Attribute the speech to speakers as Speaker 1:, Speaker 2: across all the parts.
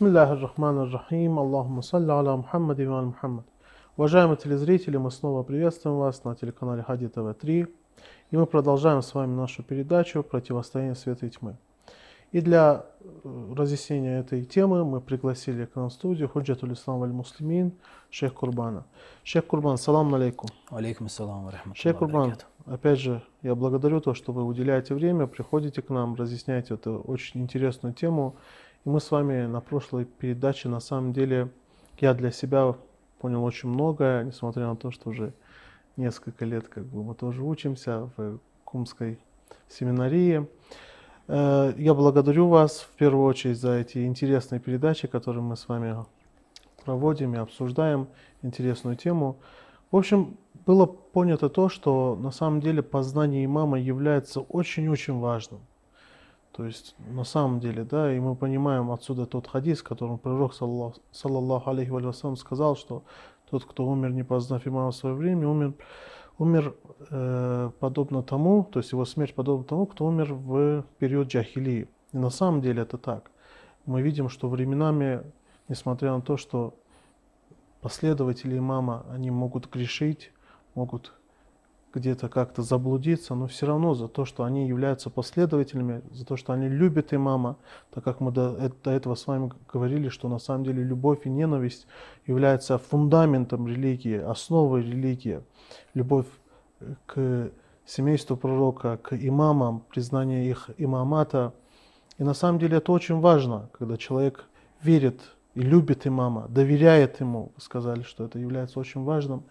Speaker 1: Бисмиллахи рахмани рахим. Аллахумма салли аля Мухаммад и ва Мухаммад. Уважаемые телезрители, мы снова приветствуем вас на телеканале Хади ТВ-3. И мы продолжаем с вами нашу передачу «Противостояние света и тьмы». И для э, разъяснения этой темы мы пригласили к нам в студию Худжатуль Ислам Аль Муслимин Шейх Курбана. Шейх Курбан, салам алейкум.
Speaker 2: Алейкум ассалам
Speaker 1: Шейх Курбан, опять же, я благодарю то, что вы уделяете время, приходите к нам, разъясняете эту очень интересную тему. И мы с вами на прошлой передаче, на самом деле, я для себя понял очень многое, несмотря на то, что уже несколько лет как бы мы тоже учимся в Кумской семинарии. Э, я благодарю вас в первую очередь за эти интересные передачи, которые мы с вами проводим и обсуждаем интересную тему. В общем, было понято то, что на самом деле познание имама является очень-очень важным. То есть на самом деле, да, и мы понимаем отсюда тот хадис, которым пророк, саллаллаху алейхи вассалам, сказал, что тот, кто умер, не познав имама в свое время, умер, умер э, подобно тому, то есть его смерть подобна тому, кто умер в период джахилии. И на самом деле это так. Мы видим, что временами, несмотря на то, что последователи имама, они могут грешить, могут где-то как-то заблудиться, но все равно за то, что они являются последователями, за то, что они любят имама, так как мы до, до этого с вами говорили, что на самом деле любовь и ненависть являются фундаментом религии, основой религии. Любовь э, к семейству пророка, к имамам, признание их имамата. И на самом деле это очень важно, когда человек верит и любит имама, доверяет ему. Сказали, что это является очень важным.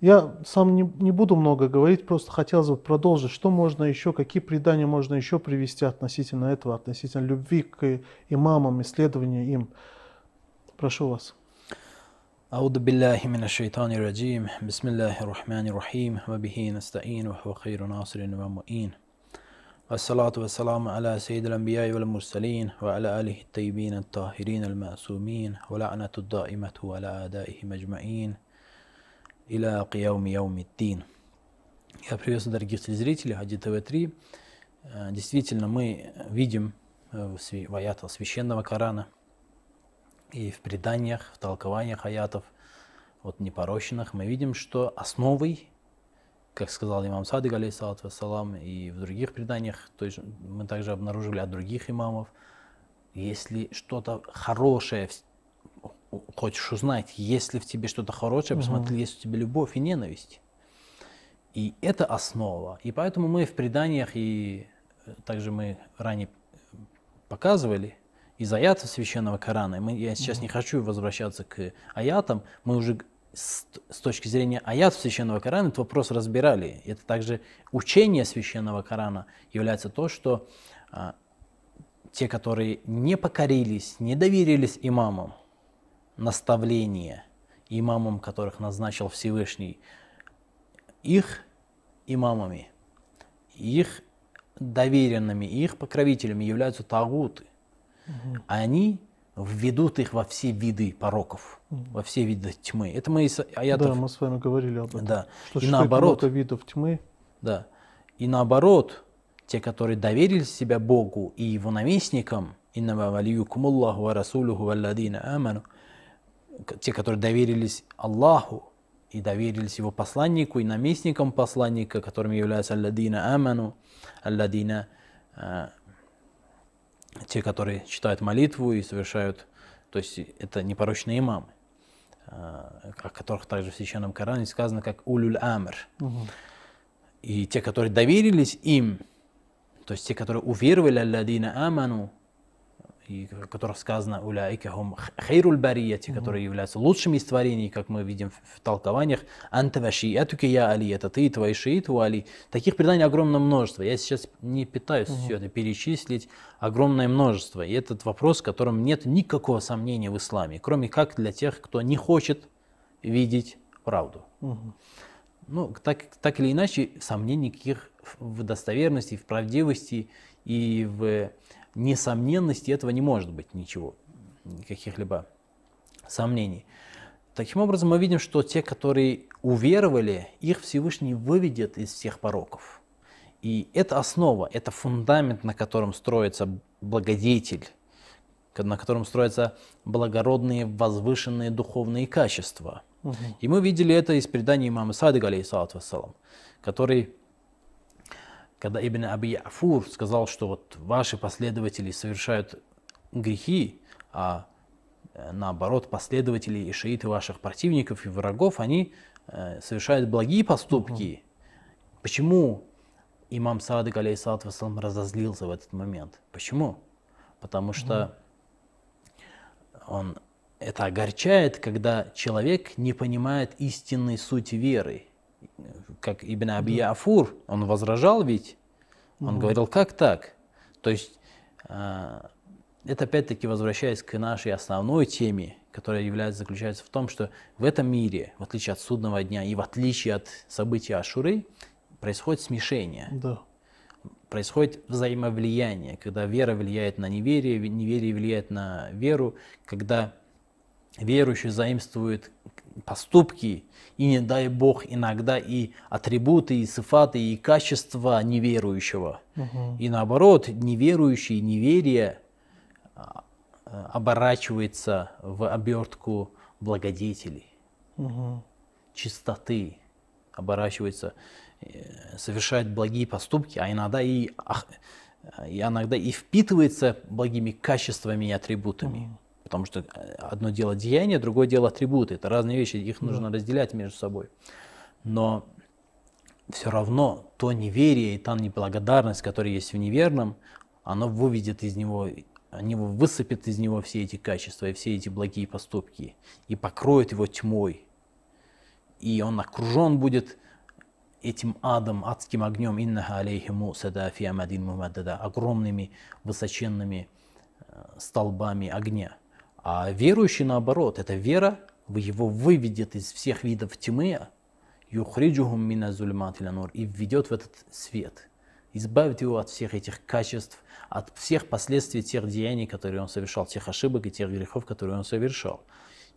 Speaker 1: Я сам не, не буду много говорить, просто хотелось бы продолжить, что можно еще, какие предания можно еще привести относительно этого, относительно любви к имамам, исследования им. Прошу вас.
Speaker 2: أعوذ بالله من الشيطان الرجيم بسم الله الرحمن الرحيم وبه نستعين وهو خير ناصر ومؤين والصلاة والسلام على سيد الأنبياء والمرسلين وعلى آله الطيبين الطاهرين المعصومين ولعنة الدائمة على أعدائهم أجمعين Иля кияуми яумиддин. Я приветствую дорогих телезрителей Хади ТВ-3. Э, действительно, мы видим э, в аятах священного Корана и в преданиях, в толкованиях аятов, вот непорочных, мы видим, что основой, как сказал имам Садык, алейхиссалату вассалам, и в других преданиях, то есть мы также обнаружили от других имамов, если что-то хорошее хочешь узнать, есть ли в тебе что-то хорошее, посмотри, угу. есть у тебя любовь и ненависть. И это основа. И поэтому мы в преданиях, и э, также мы ранее показывали, из аятов священного Корана, мы, я сейчас угу. не хочу возвращаться к аятам, мы уже с, с точки зрения аятов священного Корана этот вопрос разбирали. Это также учение священного Корана является то, что а, те, которые не покорились, не доверились имамам, наставления имамам, которых назначил Всевышний, их имамами, их доверенными, их покровителями являются тагуты. Угу. Они введут их во все виды пороков, угу. во все виды тьмы. Это мы из аятов...
Speaker 1: Да, мы с вами говорили об этом.
Speaker 2: Да.
Speaker 1: Что и наоборот... видов тьмы.
Speaker 2: Да. И наоборот, те, которые доверили себя Богу и Его наместникам, «Иннама валиюкум Аллаху ва расулуху валладина аману», те, которые доверились Аллаху и доверились его посланнику и наместникам посланника, которыми являются Алладина Аману, Алладина, э, те, которые читают молитву и совершают, то есть это непорочные имамы, э, о которых также в Священном Коране сказано как Улюль Амр. Угу. И те, которые доверились им, то есть те, которые уверовали Алладина Аману, и о которых сказано «Уляйка хум хейруль барияти», которые являются лучшими из творений, как мы видим в толкованиях. «Анта вашиятуки я Али», это ты твои шииту Али. Таких преданий огромное множество. Я сейчас не пытаюсь угу. все это перечислить. Огромное множество. И этот вопрос, в котором нет никакого сомнения в исламе, кроме как для тех, кто не хочет видеть правду. Угу. Ну, так, так или иначе, сомнений никаких в достоверности, в правдивости и в несомненности этого не может быть ничего, каких-либо сомнений. Таким образом, мы видим, что те, которые уверовали, их Всевышний выведет из всех пороков. И это основа, это фундамент, на котором строится благодетель, на котором строятся благородные, возвышенные духовные качества.
Speaker 1: Мгм.
Speaker 2: И мы видели это из предания имама Садыга, алейхиссалату вассалам, который, когда Ибн Аби Афур сказал, что вот ваши последователи совершают грехи, а э, наоборот последователи и шииты ваших противников и врагов, они э, совершают благие поступки. Почему имам Садык, алейхиссалату вассалам, разозлился в этот момент? Почему? Потому что он это огорчает, когда человек не понимает истинной сути веры. Как Ибн Аби Афур, он возражал ведь, он говорил, как так? То есть, а, это опять-таки возвращаясь к нашей основной теме, которая является, заключается в том, что в этом мире, в отличие от судного дня и в отличие от событий Ашуры, происходит смешение
Speaker 1: Да.
Speaker 2: происходит взаимовлияние, когда вера влияет на неверие, ве- неверие влияет на веру, когда верующий заимствует поступки и, не дай Бог, иногда и атрибуты, и сифаты, и качества неверующего.
Speaker 1: Мгм.
Speaker 2: И наоборот, неверующий, неверие а, а, оборачивается в обертку благодетелей
Speaker 1: Мгм.
Speaker 2: чистоты, оборачивается, э, совершает благие поступки, а иногда и, и иногда и впитывается благими качествами и атрибутами. Потому что э, одно дело деяние, другое дело атрибуты. Это разные вещи, их нужно разделять между собой. Но все равно то неверие и та неблагодарность, которая есть в неверном, оно выведет из него, они высыпет из него все эти качества и все эти благие поступки и покроет его тьмой. И он окружен будет этим адом, адским огнем, иннаха алейхиму садафи амадин мумаддада, огромными высоченными э, столбами огня. А верующий наоборот, эта вера его выведет из всех видов тьмы, юхриджухум мина нур, и введет в этот свет, избавит его от всех этих качеств, от всех последствий тех деяний, которые он совершал, тех ошибок и тех грехов, которые он совершал.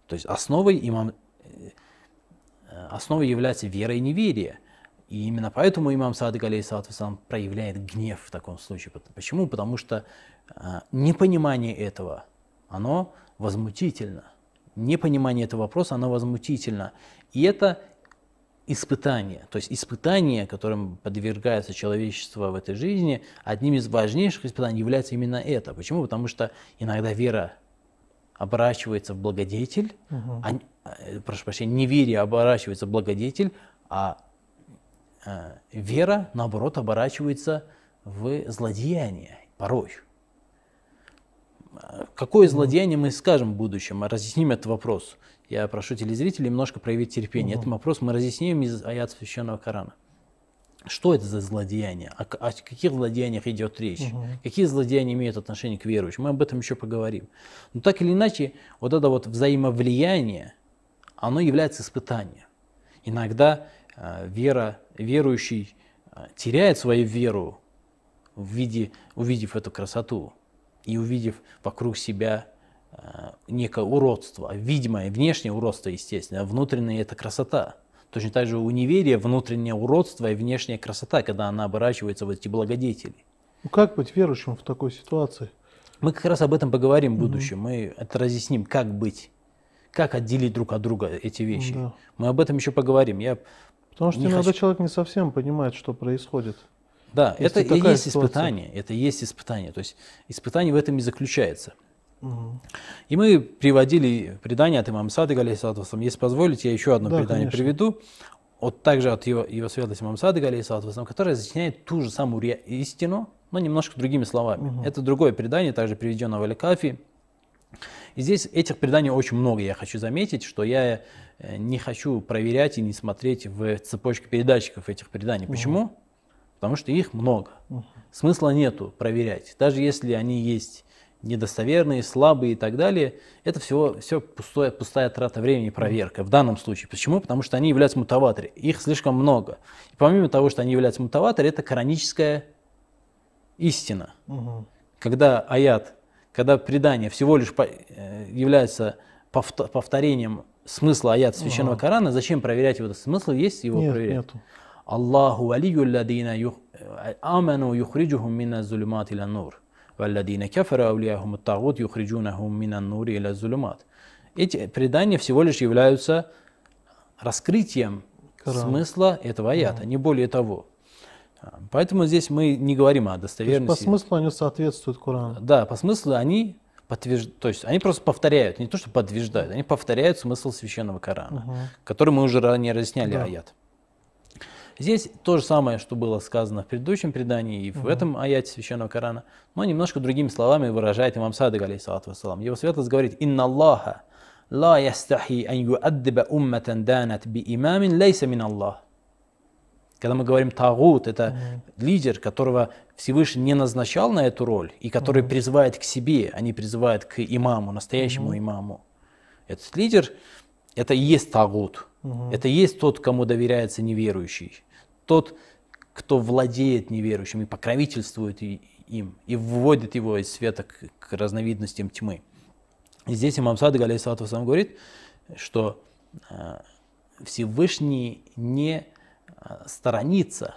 Speaker 2: То есть основой имам, э, основой является вера и неверие. И именно поэтому имам Садык, алейхиссалату вассалам, проявляет гнев в таком случае. Почему? Потому что а, непонимание этого, оно возмутительно. Непонимание этого вопроса, оно возмутительно. И это испытание. То есть испытание, которым подвергается человечество в этой жизни, одним из важнейших испытаний является именно это. Почему? Потому что иногда вера оборачивается в благодетель, а, н- э, прошу прощения, неверие оборачивается в благодетель, а э, вера, наоборот, оборачивается в злодеяние порой. Какое злодеяние мы скажем в будущем? Мы разъясним этот вопрос. Я прошу телезрителей немножко проявить терпение. Этот вопрос мы разъясним из аят священного Корана. Что это за злодеяние? О, о каких злодеяниях идет речь? Какие злодеяния имеют отношение к верующим? Мы об этом еще поговорим. Но так или иначе, вот это вот взаимовлияние, оно является испытанием. Иногда э, вера, верующий э, теряет свою веру, в виде, увидев эту красоту и увидев вокруг себя э, некое уродство, видимое, внешнее уродство, естественно, а внутреннее это красота. Точно так же у неверия внутреннее уродство и внешняя красота, когда она оборачивается в эти благодетели.
Speaker 1: Ну как быть верующим в такой ситуации?
Speaker 2: Мы как раз об этом поговорим в будущем. Мы это разъясним, как быть, как отделить друг от друга эти вещи.
Speaker 1: Да.
Speaker 2: Мы об этом еще поговорим. Я,
Speaker 1: Потому что иногда
Speaker 2: хочу.
Speaker 1: человек не совсем понимает, что происходит.
Speaker 2: Да,
Speaker 1: Если
Speaker 2: это и есть
Speaker 1: ситуация.
Speaker 2: испытание. Это и есть испытание. То есть испытание в этом и заключается.
Speaker 1: Мгм.
Speaker 2: И мы приводили предание от имама Садыга. Если позволите, я еще одно
Speaker 1: Да,
Speaker 2: предание
Speaker 1: конечно.
Speaker 2: приведу. Вот также от его, его светлости имама Садыга, которое разъясняет ту же самую истину, но немножко другими словами. Это другое предание, также приведено в Аль-Кафи. И здесь этих преданий очень много, я хочу заметить, что я э, не хочу проверять и не смотреть в цепочке передатчиков этих преданий. Почему? Потому что их много. Смысла нету проверять. Даже если они есть недостоверные, слабые и так далее, это всего, все пустое, пустая трата времени проверка в данном случае. Почему? Потому что они являются мутаватори. Их слишком много. И помимо того, что они являются мутаватори, это кораническая истина
Speaker 1: Мгм.
Speaker 2: когда аят, когда предание всего лишь по- э, является повто- повторением смысла аята священного Корана, зачем проверять его? Смысл есть его
Speaker 1: Нет,
Speaker 2: проверять?
Speaker 1: нету.
Speaker 2: Аллаху валию ладина аману юхриджухум мина зулюмат иля нур. Валладина кафара аулияхум тагут юхриджунахум мина нур иля зулюмат. Эти предания всего лишь являются раскрытием
Speaker 1: Коран.
Speaker 2: смысла этого аята, да. не более того. А, поэтому здесь мы не говорим о достоверности.
Speaker 1: То есть по смыслу они соответствуют Корану.
Speaker 2: Да, по смыслу они подтверждают, то есть они просто повторяют, не то что подтверждают, они повторяют смысл священного Корана,
Speaker 1: угу.
Speaker 2: который мы уже ранее разъясняли
Speaker 1: да.
Speaker 2: аят. Здесь то же самое, что было сказано в предыдущем предании и в этом аяте священного Корана, но немножко другими словами выражает имам Садык, алейхиссалату вассалам. Его светлость говорит, «Инна Аллаха ла ястахи ан юаддиба умматан данат би имамин лейса мин Аллах». Когда мы говорим тагут, это лидер, которого Всевышний не назначал на эту роль, и который призывает к себе, а не призывает к имаму, настоящему имаму. Этот лидер, это и есть тагут. Это и есть тот, кому доверяется неверующий. Тот, кто владеет неверующим и покровительствует им, и вводит его из света к, к разновидностям тьмы. И здесь имам Садык, алейхиссалату вассалам, говорит, что э, Всевышний не э, сторонится,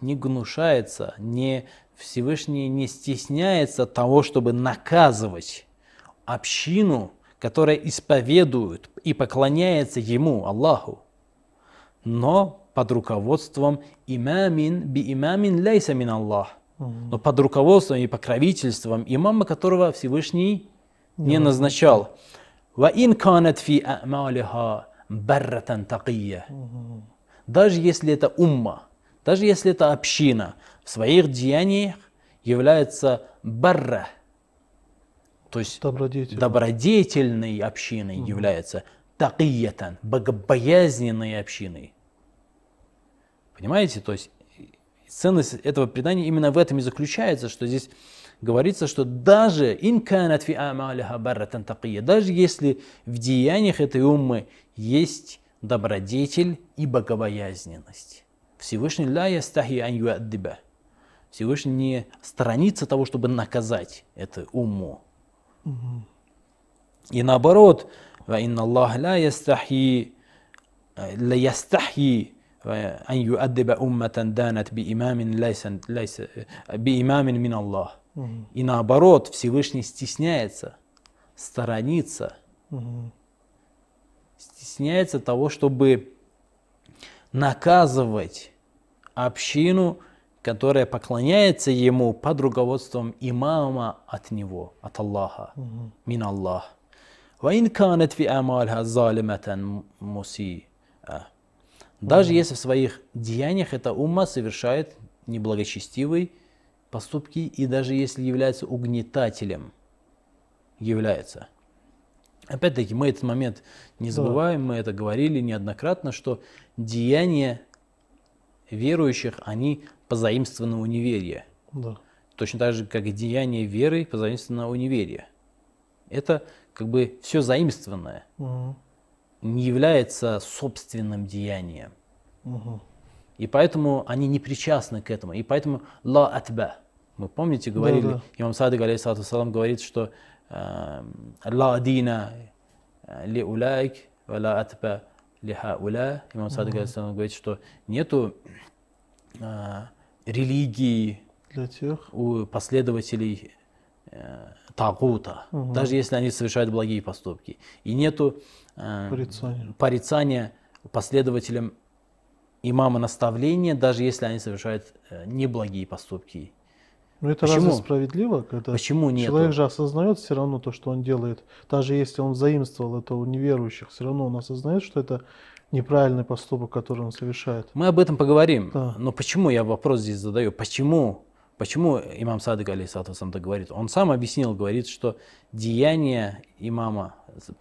Speaker 2: не гнушается, не, Всевышний не стесняется того, чтобы наказывать общину, которая исповедует и поклоняется Ему, Аллаху, но под руководством имамин би имамин лейса мин Аллах, но под руководством и покровительством имама, которого Всевышний не назначал. Ва ин канат фи а'малиха барратан тaqiyya. Даже если это умма, даже если это община, в своих деяниях является барра, то есть
Speaker 1: Добродетель.
Speaker 2: добродетельной общиной является тaqiyatan, богобоязненной общиной. Понимаете? То есть ценность этого предания именно в этом и заключается, что здесь говорится, что даже даже если в деяниях этой уммы есть добродетель и богобоязненность. Всевышний ля ястахи ан юаддиба. Всевышний не сторонится того, чтобы наказать эту уму, И наоборот, ва инна Аллах ля ястахи э, ля ястахи أن يؤدب أمة دانت بإمام ليس ليس بإمام من الله. И наоборот, Всевышний стесняется, сторонится,
Speaker 1: Мгм.
Speaker 2: стесняется того, чтобы наказывать общину, которая поклоняется ему под руководством имама от него, от Аллаха, мин Аллах. وإن كانت في أعمالها ظالمة مسيئة. даже если в своих деяниях эта умма совершает неблагочестивые поступки и даже если является угнетателем, является. Опять-таки, мы этот момент не забываем, мы это говорили неоднократно, что деяния верующих, они позаимствованы у неверия.
Speaker 1: Да.
Speaker 2: Точно так же, как и деяния веры позаимствованы у неверия. Это как бы все заимствованное,
Speaker 1: Мгм.
Speaker 2: Не является собственным деянием.
Speaker 1: Мгм.
Speaker 2: И поэтому они не причастны к этому. И поэтому ла атба. Мы помните, говорили,
Speaker 1: Да-да.
Speaker 2: имам Садык, алейхиссалату вассалам, говорит, что эм, ла дина ли улайк, ла атба ли хауля. Имам Садык, алейхиссалам, говорит, что нету э, религии
Speaker 1: Для тех.
Speaker 2: у последователей э, тагута,
Speaker 1: Мгм.
Speaker 2: даже если они совершают благие поступки. И нету э,
Speaker 1: Порицания.
Speaker 2: порицания последователям имама наставления, даже если они совершают э, неблагие поступки.
Speaker 1: Но это
Speaker 2: Почему?
Speaker 1: разве справедливо, когда
Speaker 2: Почему нету?
Speaker 1: человек же осознает все равно то, что он делает, даже если он заимствовал это у неверующих, все равно он осознает, что это неправильный поступок, который он совершает.
Speaker 2: Мы об этом поговорим.
Speaker 1: Да.
Speaker 2: Но почему я вопрос здесь задаю? Почему? Почему имам Садык алейхиссалату вассалам так говорит? Он сам объяснил, говорит, что деяния имама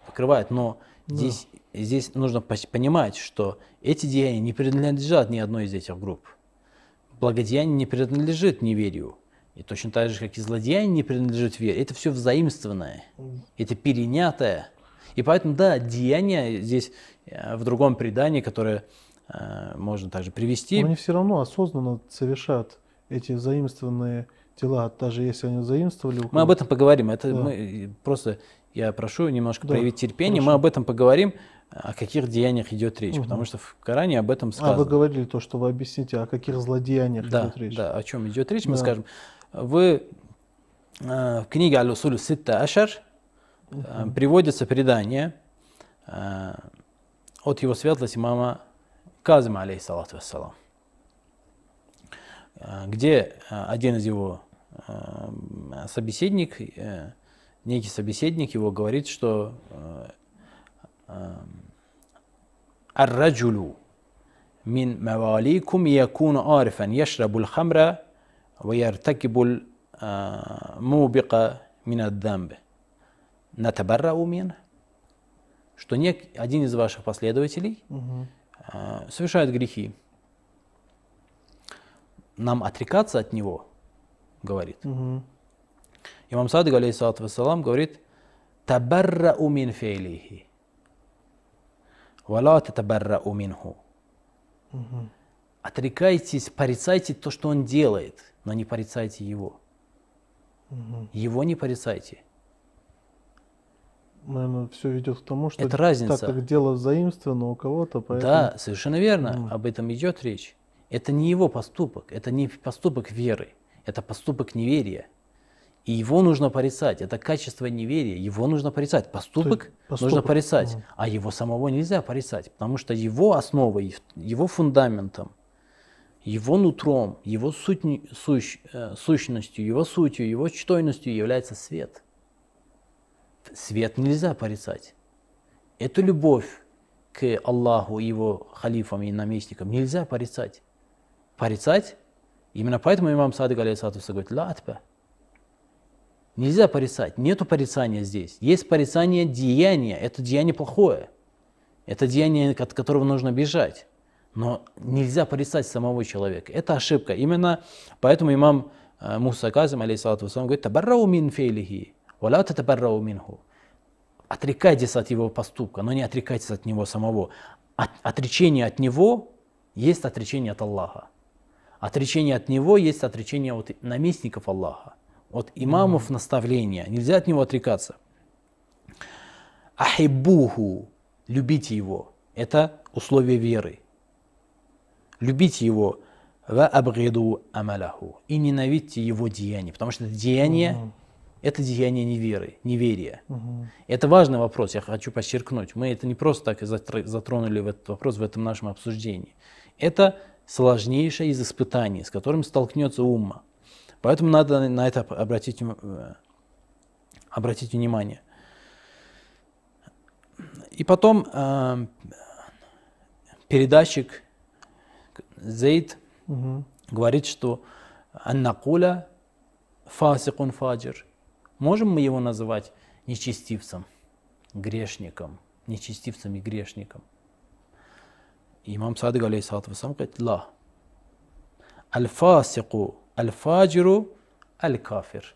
Speaker 2: покрывает, но здесь, здесь нужно понимать, что эти деяния не принадлежат ни одной из этих групп. Благодеяние не принадлежит неверию. И точно так же, как и злодеяние не принадлежит вере. Это все взаимствованное. Это перенятое. И поэтому, да, деяния здесь э, в другом предании, которое э, можно также привести.
Speaker 1: Но они все равно осознанно совершают эти заимствованные дела, даже если они заимствовали.
Speaker 2: Мы об этом поговорим. Это
Speaker 1: Да.
Speaker 2: мы э, просто я прошу немножко
Speaker 1: Да,
Speaker 2: проявить терпение. Мы
Speaker 1: хорошо.
Speaker 2: об этом поговорим, о каких деяниях идет речь, потому что в Коране об этом
Speaker 1: А, вы
Speaker 2: сказано.
Speaker 1: говорили то, что вы объясните, о каких злодеяниях
Speaker 2: да,
Speaker 1: идет речь.
Speaker 2: да, о чем идет речь, мы
Speaker 1: Да.
Speaker 2: скажем. Вы э, в книге Аль-Усуль Ситта Ашар э, приводится предание э, от его светлости мама Казима, алейхиссалату вассалам, где один из его собеседник, некий собеседник его говорит, что э, э, «Ар-раджулю мин маваликум якуну арифан яшрабу хамра ва яртакибу э, мубика мин аддамбе натабаррау мин» что нек, один из ваших последователей
Speaker 1: угу.
Speaker 2: э, совершает грехи. Нам отрекаться от него, говорит.
Speaker 1: Угу.
Speaker 2: Имам Садык, алейхиссалату вассалам, говорит, «Табаррау мин фейлихи, вала татабаррау минху».
Speaker 1: Мгм.
Speaker 2: Отрекайтесь, порицайте то, что он делает, но не порицайте его. Его не порицайте.
Speaker 1: Наверное, все ведет к тому, что
Speaker 2: Это разница.
Speaker 1: так как дело заимствовано у кого-то, поэтому...
Speaker 2: Да, совершенно верно,
Speaker 1: Мгм.
Speaker 2: об этом идет речь. Это не его поступок, это не поступок веры, это поступок неверия. И его нужно порицать. Это качество неверия, его нужно порицать. Поступок, нужно
Speaker 1: поступок,
Speaker 2: порицать,
Speaker 1: мгм.
Speaker 2: а его самого нельзя порицать, потому что его основой, его фундаментом, его нутром, его сутни- сущ- э, сущностью, его сутью, его чтойностью является свет. Свет нельзя порицать. Эту любовь к Аллаху, его халифам и наместникам нельзя порицать. Порицать, именно поэтому имам Садык алейхиссалату говорит, ла атба. Нельзя порицать, нету порицания здесь. Есть порицание деяния, это деяние плохое. Это деяние, от которого нужно бежать. Но нельзя порицать самого человека. Это ошибка. Именно поэтому имам э, Муса Казим, алейхиссалату вассалам, говорит, табаррау мин фейлихи, валя татабаррау минху. Отрекайтесь от его поступка, но не отрекайтесь от него самого. От- отречение от него есть отречение от Аллаха. Отречение от него есть отречение от наместников Аллаха, от имамов наставления. Нельзя от него отрекаться. Ахибуху, любите его. Это условие веры. Любите его. Ва абгиду амалаху. И ненавидьте его деяние. Потому что это деяние, это деяние неверы, неверия.
Speaker 1: Мгм.
Speaker 2: Это важный вопрос, я хочу подчеркнуть. Мы это не просто так затронули в этот вопрос в этом нашем обсуждении. Это сложнейшее из испытаний, с которым столкнется умма. Поэтому надо на это обратить, э, обратить внимание. И потом э, передатчик Зейд
Speaker 1: Мгм.
Speaker 2: говорит, что аннакуля фасикун фаджир. Можем мы его называть нечестивцем, грешником, нечестивцем и грешником? Имам Садык алейхиссалату вассалам говорит, ла. Аль-фасику, аль-фаджиру, аль-кафир.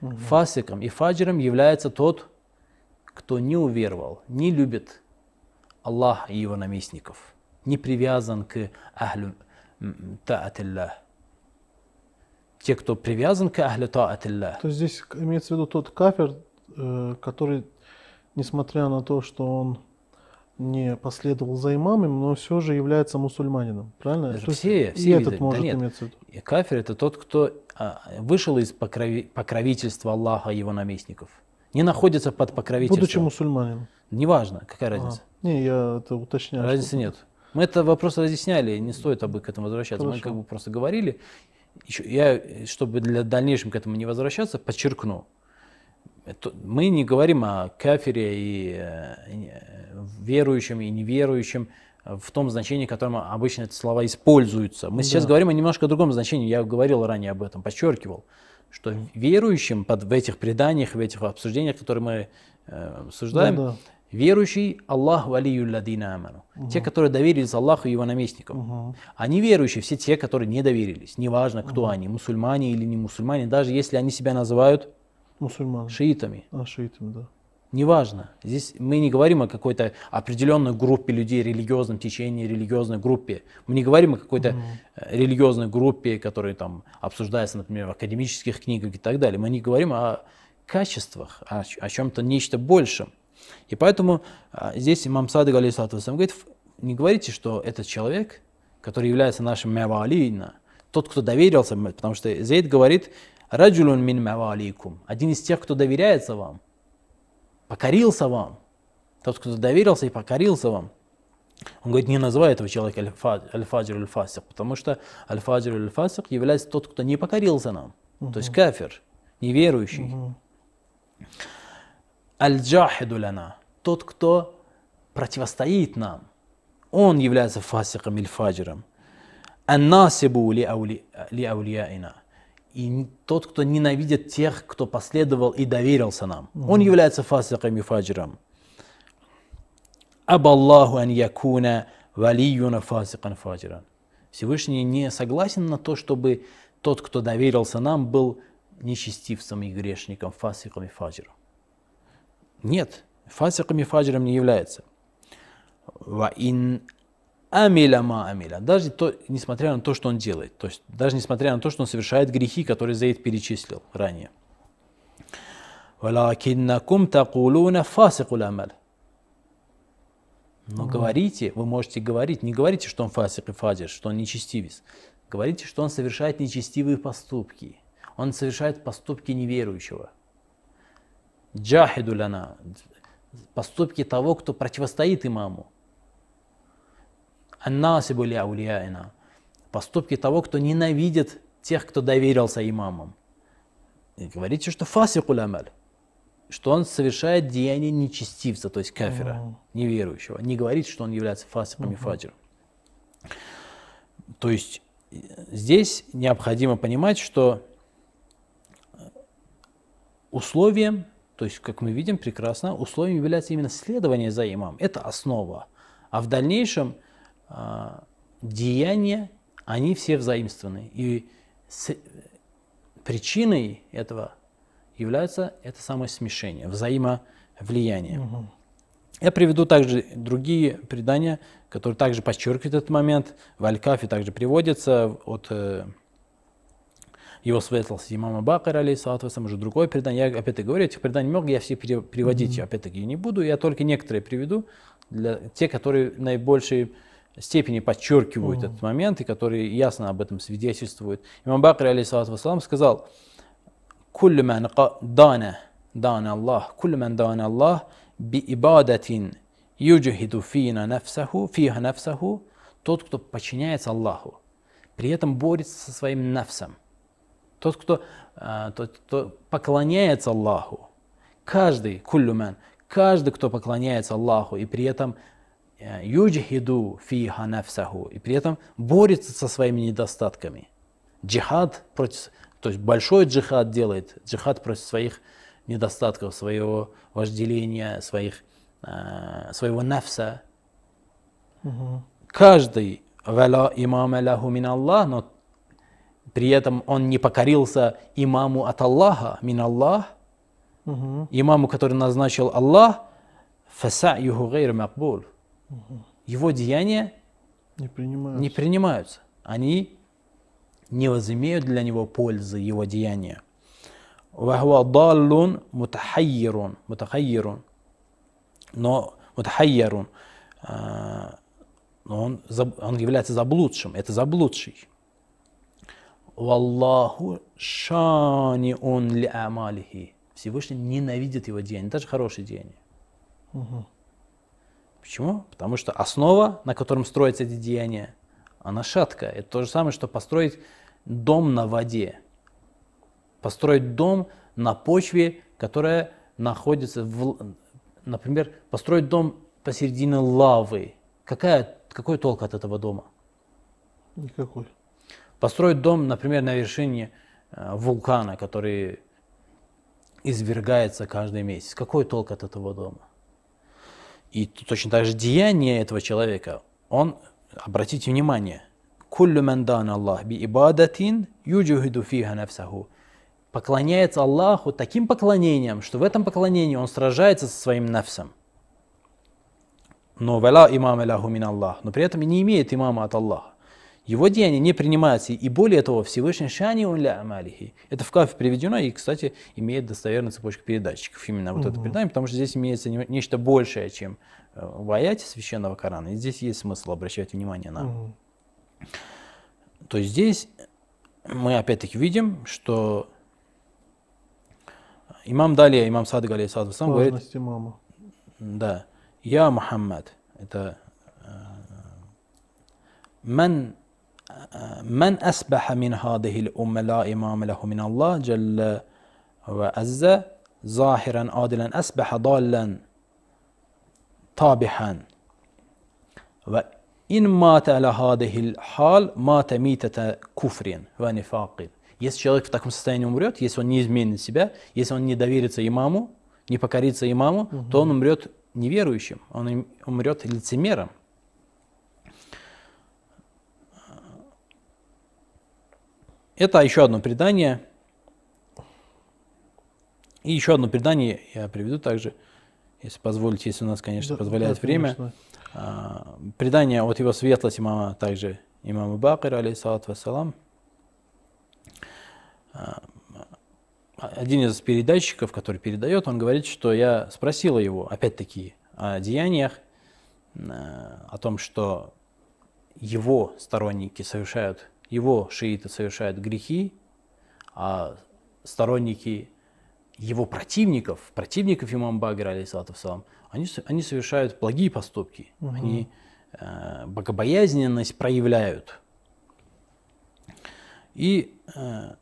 Speaker 2: Фасиком и фаджиром является тот, кто не уверовал, не любит Аллаха и его наместников, не привязан к ахлю таатиллах. Те, кто привязан к ахлю таатиллах,
Speaker 1: То есть здесь имеется в виду тот кафир, э, который, несмотря на то, что он не последовал за имамом, но все же является мусульманином, правильно?
Speaker 2: Это
Speaker 1: То есть
Speaker 2: все-
Speaker 1: и
Speaker 2: все
Speaker 1: этот
Speaker 2: виды. Да
Speaker 1: может
Speaker 2: нет.
Speaker 1: иметься в виду.
Speaker 2: И кафир это тот, кто а, вышел из покрови- покровительства Аллаха и его наместников. Не находится под покровительством.
Speaker 1: Будучи мусульманином.
Speaker 2: Неважно, какая
Speaker 1: А,
Speaker 2: разница.
Speaker 1: Не, я это уточняю.
Speaker 2: Разницы
Speaker 1: что-
Speaker 2: нет. Мы это вопрос разъясняли, не стоит об к этому возвращаться. Мы
Speaker 1: Хорошо.
Speaker 2: как бы просто говорили. Еще, я, чтобы для дальнейшем к этому не возвращаться, подчеркну. Мы не говорим о кафире и э, верующем и неверующем в том значении, в котором обычно эти слова используются. Мы сейчас
Speaker 1: Да.
Speaker 2: говорим о немножко другом значении. Я говорил ранее об этом, подчеркивал, что верующим под, в этих преданиях, в этих обсуждениях, которые мы э, обсуждаем,
Speaker 1: Да-да.
Speaker 2: Верующий Аллах валию ладина аману. Те, которые доверились Аллаху и его наместникам.
Speaker 1: Мгм.
Speaker 2: А неверующие все те, которые не доверились. Неважно, кто они, мусульмане или не мусульмане, даже если они себя называют
Speaker 1: Мусульман.
Speaker 2: шиитами.
Speaker 1: А, шиитами, да.
Speaker 2: Неважно. Здесь мы не говорим о какой-то определенной группе людей, религиозном течении, религиозной группе. Мы не говорим о какой-то э, религиозной группе, которая там обсуждается, например, в академических книгах и так далее. Мы не говорим о качествах, о, о чем-то нечто большем. И поэтому а, здесь имам Садык алейхиссалату вассалам говорит, «Ф- не говорите, что этот человек, который является нашим мявалина, тот, кто доверился, потому что Зейд говорит, раджулун мин маваликум, один из тех, кто доверяется вам, покорился вам, тот, кто доверился и покорился вам, он говорит, не называй этого человека аль-фаджир аль-фасик, потому что аль-фаджир аль-фасик является тот, кто не покорился нам, угу. то есть кафир, неверующий. Угу. Аль-джахиду лана, тот, кто противостоит нам, он является фасиком или фаджиром. Ан-насибу ли аулияина. И тот, кто ненавидит тех, кто последовал и доверился нам. Он является фасиком и фаджиром. Абаллаху ан якуна валиюна фасикан фаджиран. Всевышний не согласен на то, чтобы тот, кто доверился нам, был нечестивцем и грешником, фасиком и фаджиром. Нет, фасиком и фаджиром не является. Ва ин амиля ма амиля. Даже то, несмотря на то, что он делает. То есть даже несмотря на то, что он совершает грехи, которые Заид перечислил ранее. Валакиннакум такулуна фасикул амаль. Но говорите, вы можете говорить, не говорите, что он фасик и фадир, что он нечестивец. Говорите, что он совершает нечестивые поступки. Он совершает поступки неверующего. Джахиду ляна. Поступки того, кто противостоит имаму. Аннасибу ли аулияина. Поступки того, кто ненавидит тех, кто доверился имамам. И говорите, что фасикуль амаль что он совершает деяние нечестивца, то есть кафира, uh-huh. неверующего. Не говорит, что он является фасиком uh-huh. и фаджиром. То есть здесь необходимо понимать, что условием, то есть, как мы видим прекрасно, условием является именно следование за имамом. Это основа. А в дальнейшем э, деяния, они все взаимственны. И с, причиной этого является это самое смешение, взаимовлияние. Угу. Я приведу также другие предания, которые также подчеркивают этот момент. В Аль-Кафе также приводится от э, его светлости имама Бакара, алейсалату уже другое предание. Я опять-таки говорю, этих преданий много, я все приводить mm-hmm. опять-таки не буду, я только некоторые приведу, для те, которые в наибольшей степени подчеркивают mm. этот момент, и которые ясно об этом свидетельствуют. Имам Бакр, алейсалату вассалам, сказал, «Куллю ман дана, дана Аллах, куллю ман дана Аллах, би ибадатин юджихиду фина нафсаху, фиха нафсаху, тот, кто подчиняется Аллаху, при этом борется со своим нафсом. Тот, кто, э, тот, кто поклоняется Аллаху, каждый, куллюмен, каждый, кто поклоняется Аллаху и при этом юджхиду фиха нафсаху, и при этом борется со своими недостатками. Джихад против, то есть большой джихад делает, джихад против своих недостатков, своего вожделения, своих, э, своего нафса. Угу. Каждый вала имама ляху мин Аллах, но при этом он не покорился имаму от Аллаха, мин Аллах, угу. имаму, который назначил Аллах, фаса'юху гайр макбул. Его деяния не принимаются. не принимаются. Они не возымеют для него пользы его деяния. وهو ضال متحير متحير но мутахайярун, он, он является заблудшим, это заблудший. Валлаху шани он ли амалихи. Всевышний ненавидит его деяния, даже хорошие деяния. Угу. Почему? Потому что основа, на котором строятся эти деяния, она шаткая. Это то же самое, что построить дом на воде. Построить дом на почве, которая находится в... Например, построить дом посередине лавы. Какая, какой толк от этого дома?
Speaker 1: Никакой.
Speaker 2: Построить дом, например, на вершине э, вулкана, который извергается каждый месяц. Какой толк от этого дома? И точно так же деяние этого человека, он Обратите внимание, куллю ман дан Аллах би ибадатин юджухиду фиха нафсаху. Поклоняется Аллаху таким поклонением, что в этом поклонении он сражается со своим нафсом. Но вала имам ляху мин Аллах, но при этом не имеет имама от Аллаха. Его деяния не принимаются, и более того, Всевышний шани он ля амалихи. Это в кафе приведено, и, кстати, имеет достоверную цепочку передатчиков, именно вот это предание, потому что здесь имеется нечто большее, чем в аяте священного Корана. И здесь есть смысл обращать внимание на. Угу. То есть здесь мы опять-таки видим, что имам далее, имам Садык алейхиссалату вассалам, говорит,
Speaker 1: имама.
Speaker 2: да, я Мухаммад, это э, من من أسبح من هذه الأمة لا إمام له من الله جل وعز ظاهرا عادلا أسبح ضالا طابحا وإن مات على هذه الحال مات ميتة كفر ونفاق Если человек в таком состоянии умрет, если он не изменит себя, если он не доверится имаму, не покорится имаму, угу. то он умрет неверующим, он умрет лицемером. Это еще одно предание. И еще одно предание я приведу также, если позволите, если у нас, конечно, да, позволяет да, время. Конечно. А, предание от его светлости имама, также имама Бакир, алейхиссалату вассалам. А, один из передатчиков, который передает, он говорит, что я спросила его, опять-таки, о деяниях, а, о том, что его сторонники совершают его шииты совершают грехи, а сторонники его противников, противников имама Багира, алейхиссалату они, они совершают благие поступки, угу. они э, богобоязненность проявляют. И э,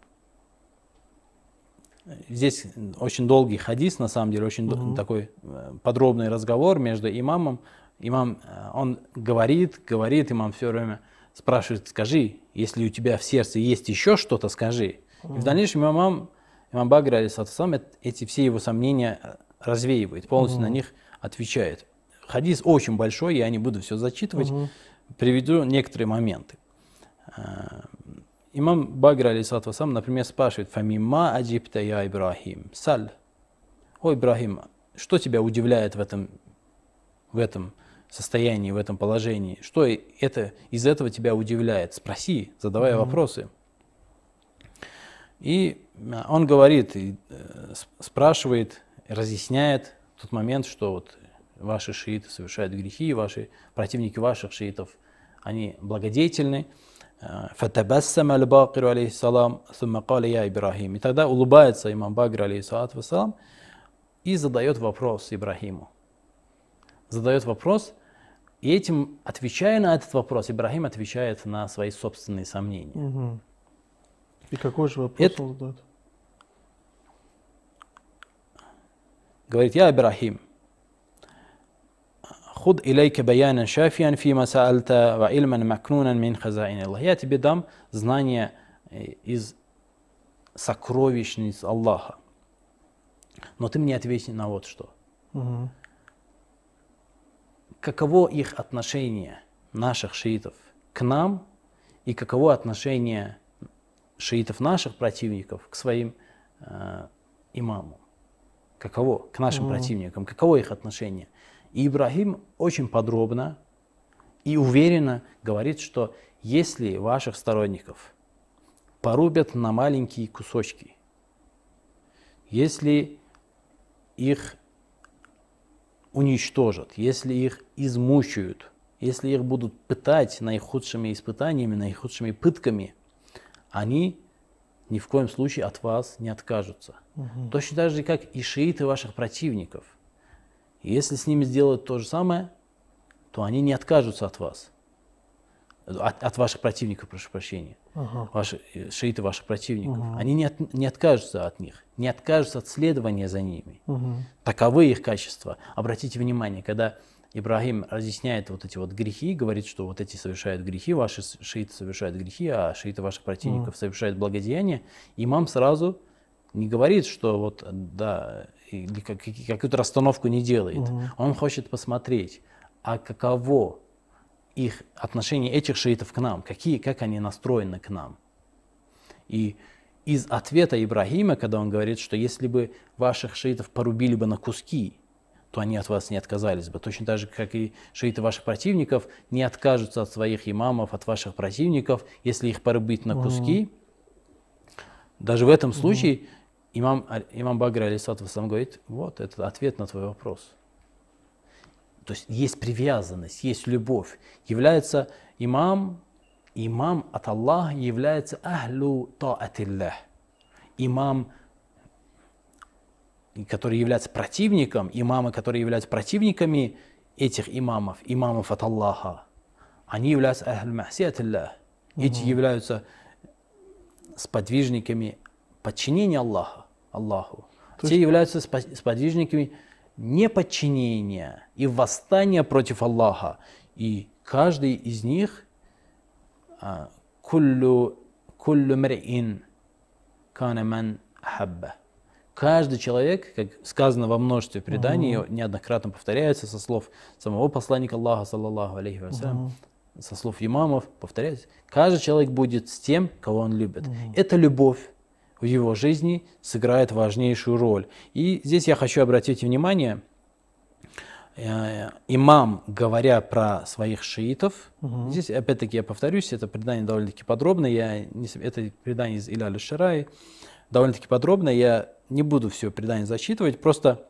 Speaker 2: здесь очень долгий хадис, на самом деле, очень угу. такой э, подробный разговор между имамом. Имам, э, он говорит, говорит, имам все время – спрашивает, скажи, если у тебя в сердце есть еще что-то, скажи. И в дальнейшем имам, имам Багр, алейсалам, эти все его сомнения э, развеивает, полностью угу. на них отвечает. Хадис очень большой, я не буду все зачитывать, угу. приведу некоторые моменты. Э, имам Багр, алейсалам, например, спрашивает, «Фамима аджибта я Ибрахим?» Саль. О, Ибрахим, что тебя удивляет в этом, в этом состоянии, в этом положении? Что это, из этого тебя удивляет? Спроси, задавай mm-hmm. вопросы. И а, он говорит, и, э, спрашивает, разъясняет тот момент, что вот ваши шииты совершают грехи, ваши противники ваших шиитов, они благодетельны. فَتَبَسَّمَ الْبَاقِرُ عَلَيْهِ السَّلَامُ ثُمَّ قَالَ يَا إِبْرَاهِيمُ И тогда улыбается имам Багр, алейхиссалату вассалам, и задает вопрос Ибрахиму. Задает вопрос, и этим, отвечая на этот вопрос, Ибрахим отвечает на свои собственные сомнения.
Speaker 1: Угу. И какой же вопрос это... он задает?
Speaker 2: Говорит, я Ибрахим, худ илейка баяна шафиян фима саальта ва ильман макнунан мин хазаин Аллах. Я тебе дам знания э, из сокровищниц Аллаха. Но ты мне ответь на вот что. Угу каково их отношение наших шиитов к нам и каково отношение шиитов наших противников к своим э, имамам. Каково к нашим mm-hmm. противникам, каково их отношение. И Ибрахим очень подробно и уверенно говорит, что если ваших сторонников порубят на маленькие кусочки, если их уничтожат, если их измучают, если их будут пытать наихудшими испытаниями, наихудшими пытками, они ни в коем случае от вас не откажутся. Угу. Точно так же, как и шииты ваших противников. Если с ними сделают то же самое, то они не откажутся от вас от, от ваших противников, прошу прощения, ага. ваши, э, шииты ваших противников, ага. они не, от, не откажутся от них, не откажутся от следования за ними. Ага. Таковы их качества. Обратите внимание, когда Ибрагим разъясняет вот эти вот грехи, говорит, что вот эти совершают грехи, ваши шииты совершают грехи, а шииты ваших противников ага. совершают благодеяния, имам сразу не говорит, что вот, да, какую-то расстановку не делает. Ага. Он хочет посмотреть, а каково их отношение этих шиитов к нам, какие, как они настроены к нам. И из ответа Ибрагима, когда он говорит, что если бы ваших шиитов порубили бы на куски, то они от вас не отказались бы. Точно так же, как и шииты ваших противников не откажутся от своих имамов, от ваших противников, если их порубить на куски. Mm-hmm. Даже в этом случае mm-hmm. имам, имам Багр Алисатов сам говорит, вот, это ответ на твой вопрос. То есть есть привязанность, есть любовь. Является имам, имам от Аллаха является ахлю таатиллах. Имам которые являются противником, имамы, которые являются противниками этих имамов, имамов от Аллаха, они являются ахль Эти являются сподвижниками подчинения Аллаха, Аллаху. То Те есть... являются сподвижниками неподчинения и восстания против Аллаха. И каждый из них а, куллю мрин кана ман хабба. Каждый человек, как сказано во множестве преданий, uh-huh. неоднократно повторяется со слов самого посланника Аллаха, саллаллаху алейхи вассалям, uh-huh. со слов имамов, повторяется. Каждый человек будет с тем, кого он любит. Uh-huh. Эта любовь в его жизни сыграет важнейшую роль. И здесь я хочу обратить внимание, э, имам, говоря про своих шиитов, угу. здесь опять-таки я повторюсь, это предание довольно-таки подробное, я не, это предание из Иляля Шарай, довольно-таки подробно, я не буду все предание зачитывать, просто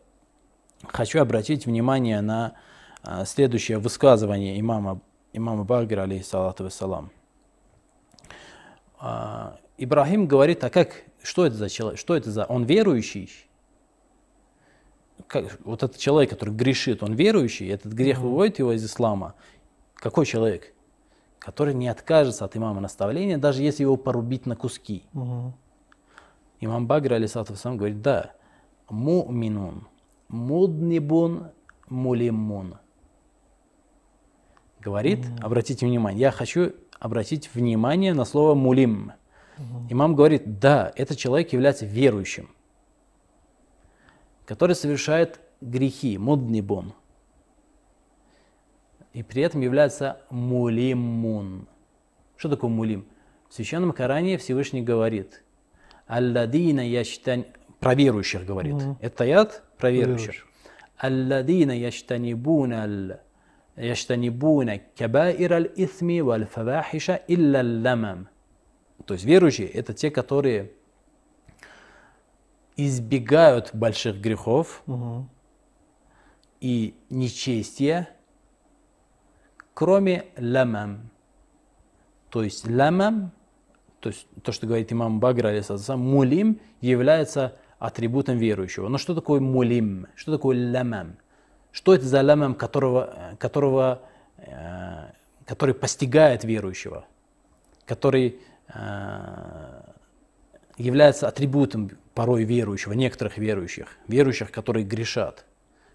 Speaker 2: хочу обратить внимание на а, следующее высказывание имама, имама Багира, алейхиссалату вассалам. А, Ибрахим говорит, а как, что это за человек, что это за, он верующий? Как, вот этот человек, который грешит, он верующий, этот грех mm-hmm. выводит его из ислама. Какой человек? Который не откажется от имама наставления, даже если его порубить на куски. Mm-hmm. Имам Багр, алисатов сам говорит, да, муминун, муднибун, мулимун. Говорит, mm-hmm. обратите внимание, я хочу обратить внимание на слово мулим. Mm-hmm. Имам говорит, да, этот человек является верующим, который совершает грехи, муднибун, и при этом является мулимун. Что такое мулим? В Священном Коране Всевышний говорит, Алладина яштан... Про верующих говорит. Mm. Это яд про верующих. Алладина яштанибуна яштанибуна кабаир аль-исми валь-фавахиша илля ламам. То есть верующие это те, которые избегают больших грехов угу. и нечестия, кроме ламам. То есть ламам то есть то, что говорит имам Багр, мулим является атрибутом верующего. Но что такое мулим? Что такое ламам? Что это за ламам, которого, которого, э, который постигает верующего, который является атрибутом порой верующего, некоторых верующих, верующих, которые грешат.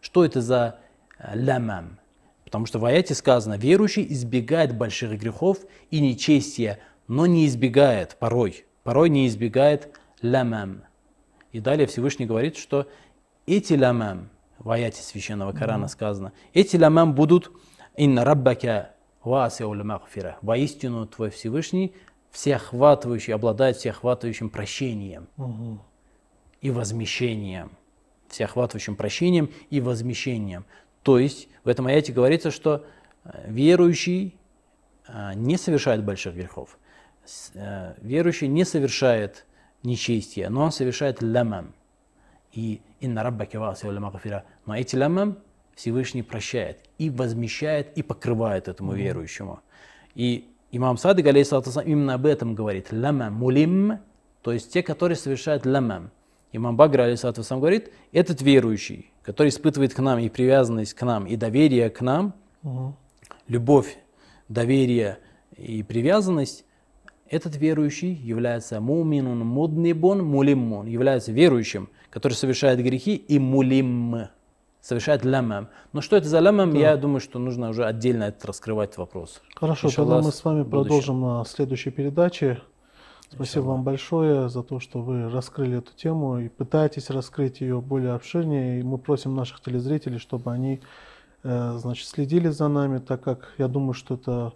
Speaker 2: Что это за э, ламам? Потому что в аяте сказано, верующий избегает больших грехов и нечестия, но не избегает порой, порой не избегает лямам. И далее Всевышний говорит, что эти лямам, в аяте священного Корана mm-hmm. сказано, эти лямам будут инна раббака васиул магфира. Воистину твой Всевышний всеохватывающий, обладает всеохватывающим прощением mm-hmm. и возмещением. Всеохватывающим прощением и возмещением. То есть в этом аяте говорится, что э, верующий э, не совершает больших грехов. Э, верующий не совершает нечестие, но он совершает лямам. И инна раббаки магфира. Но эти лямам Всевышний прощает и возмещает и покрывает этому верующему. И имам Садык, алейхиссалату именно об этом говорит. Лямам, мулим, то есть те, которые совершают лямам. Имам Багр, алейхиссалату говорит, этот верующий, который испытывает к нам и привязанность к нам, и доверие к нам, mm-hmm. любовь, доверие и привязанность, этот верующий является муминун муднибун мулиммун, является верующим, который совершает грехи и мулим, совершает лямам. Но что это за лямам, да. я думаю, что нужно уже отдельно это раскрывать вопрос.
Speaker 1: Хорошо, тогда мы с вами продолжим на следующей передаче. Спасибо вам большое за то, что вы раскрыли эту тему и пытаетесь раскрыть ее более обширнее. И мы просим наших телезрителей, чтобы они э, значит, следили за нами, так как я думаю, что это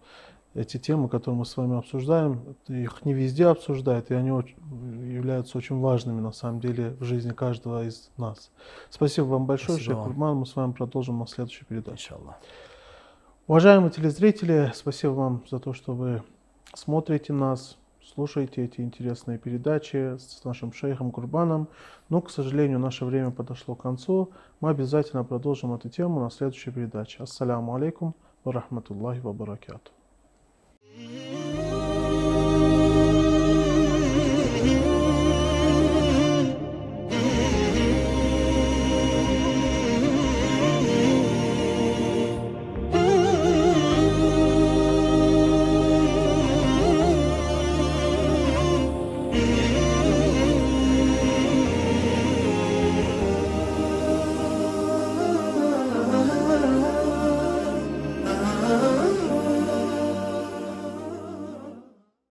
Speaker 1: эти темы, которые мы с вами обсуждаем, их не везде обсуждают, и они являются очень важными на самом деле в жизни каждого из нас. Спасибо вам большое, Спасибо Шейх Курман. Мы с вами продолжим на следующей передаче. Иншаллах. Уважаемые телезрители, спасибо вам за то, что вы смотрите нас, слушаете эти интересные передачи с нашим шейхом Курбаном. Но, к сожалению, наше время подошло к концу. Мы обязательно продолжим эту тему на следующей передаче. Ассаляму алейкум ва рахматуллахи ва баракату. Mm-hmm.